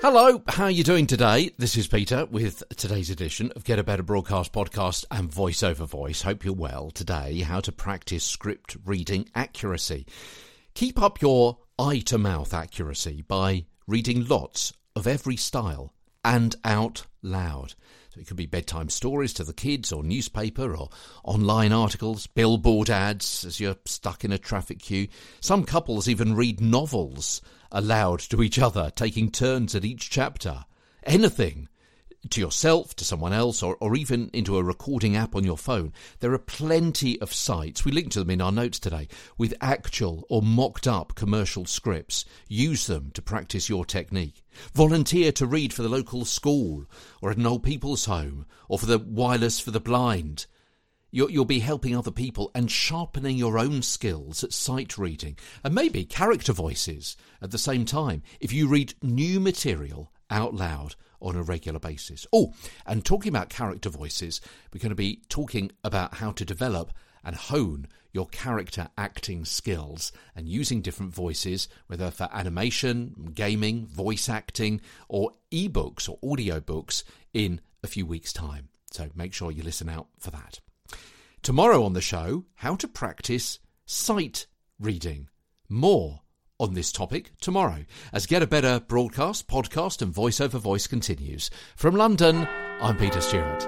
Hello, how are you doing today? This is Peter with today's edition of Get a Better Broadcast podcast and Voice Over Voice. Hope you're well. Today, how to practice script reading accuracy. Keep up your eye to mouth accuracy by reading lots of every style and out loud. So it could be bedtime stories to the kids, or newspaper, or online articles, billboard ads as you're stuck in a traffic queue. Some couples even read novels aloud to each other, taking turns at each chapter. Anything to yourself, to someone else, or, or even into a recording app on your phone. There are plenty of sites, we link to them in our notes today, with actual or mocked up commercial scripts. Use them to practice your technique. Volunteer to read for the local school, or at an old people's home, or for the wireless for the blind. You'll, you'll be helping other people and sharpening your own skills at sight reading and maybe character voices at the same time if you read new material out loud on a regular basis. Oh, and talking about character voices, we're going to be talking about how to develop and hone your character acting skills and using different voices, whether for animation, gaming, voice acting, or ebooks or audiobooks in a few weeks' time. So make sure you listen out for that. Tomorrow on the show, how to practice sight reading. More on this topic tomorrow as Get a Better broadcast, podcast, and voice over voice continues. From London, I'm Peter Stewart.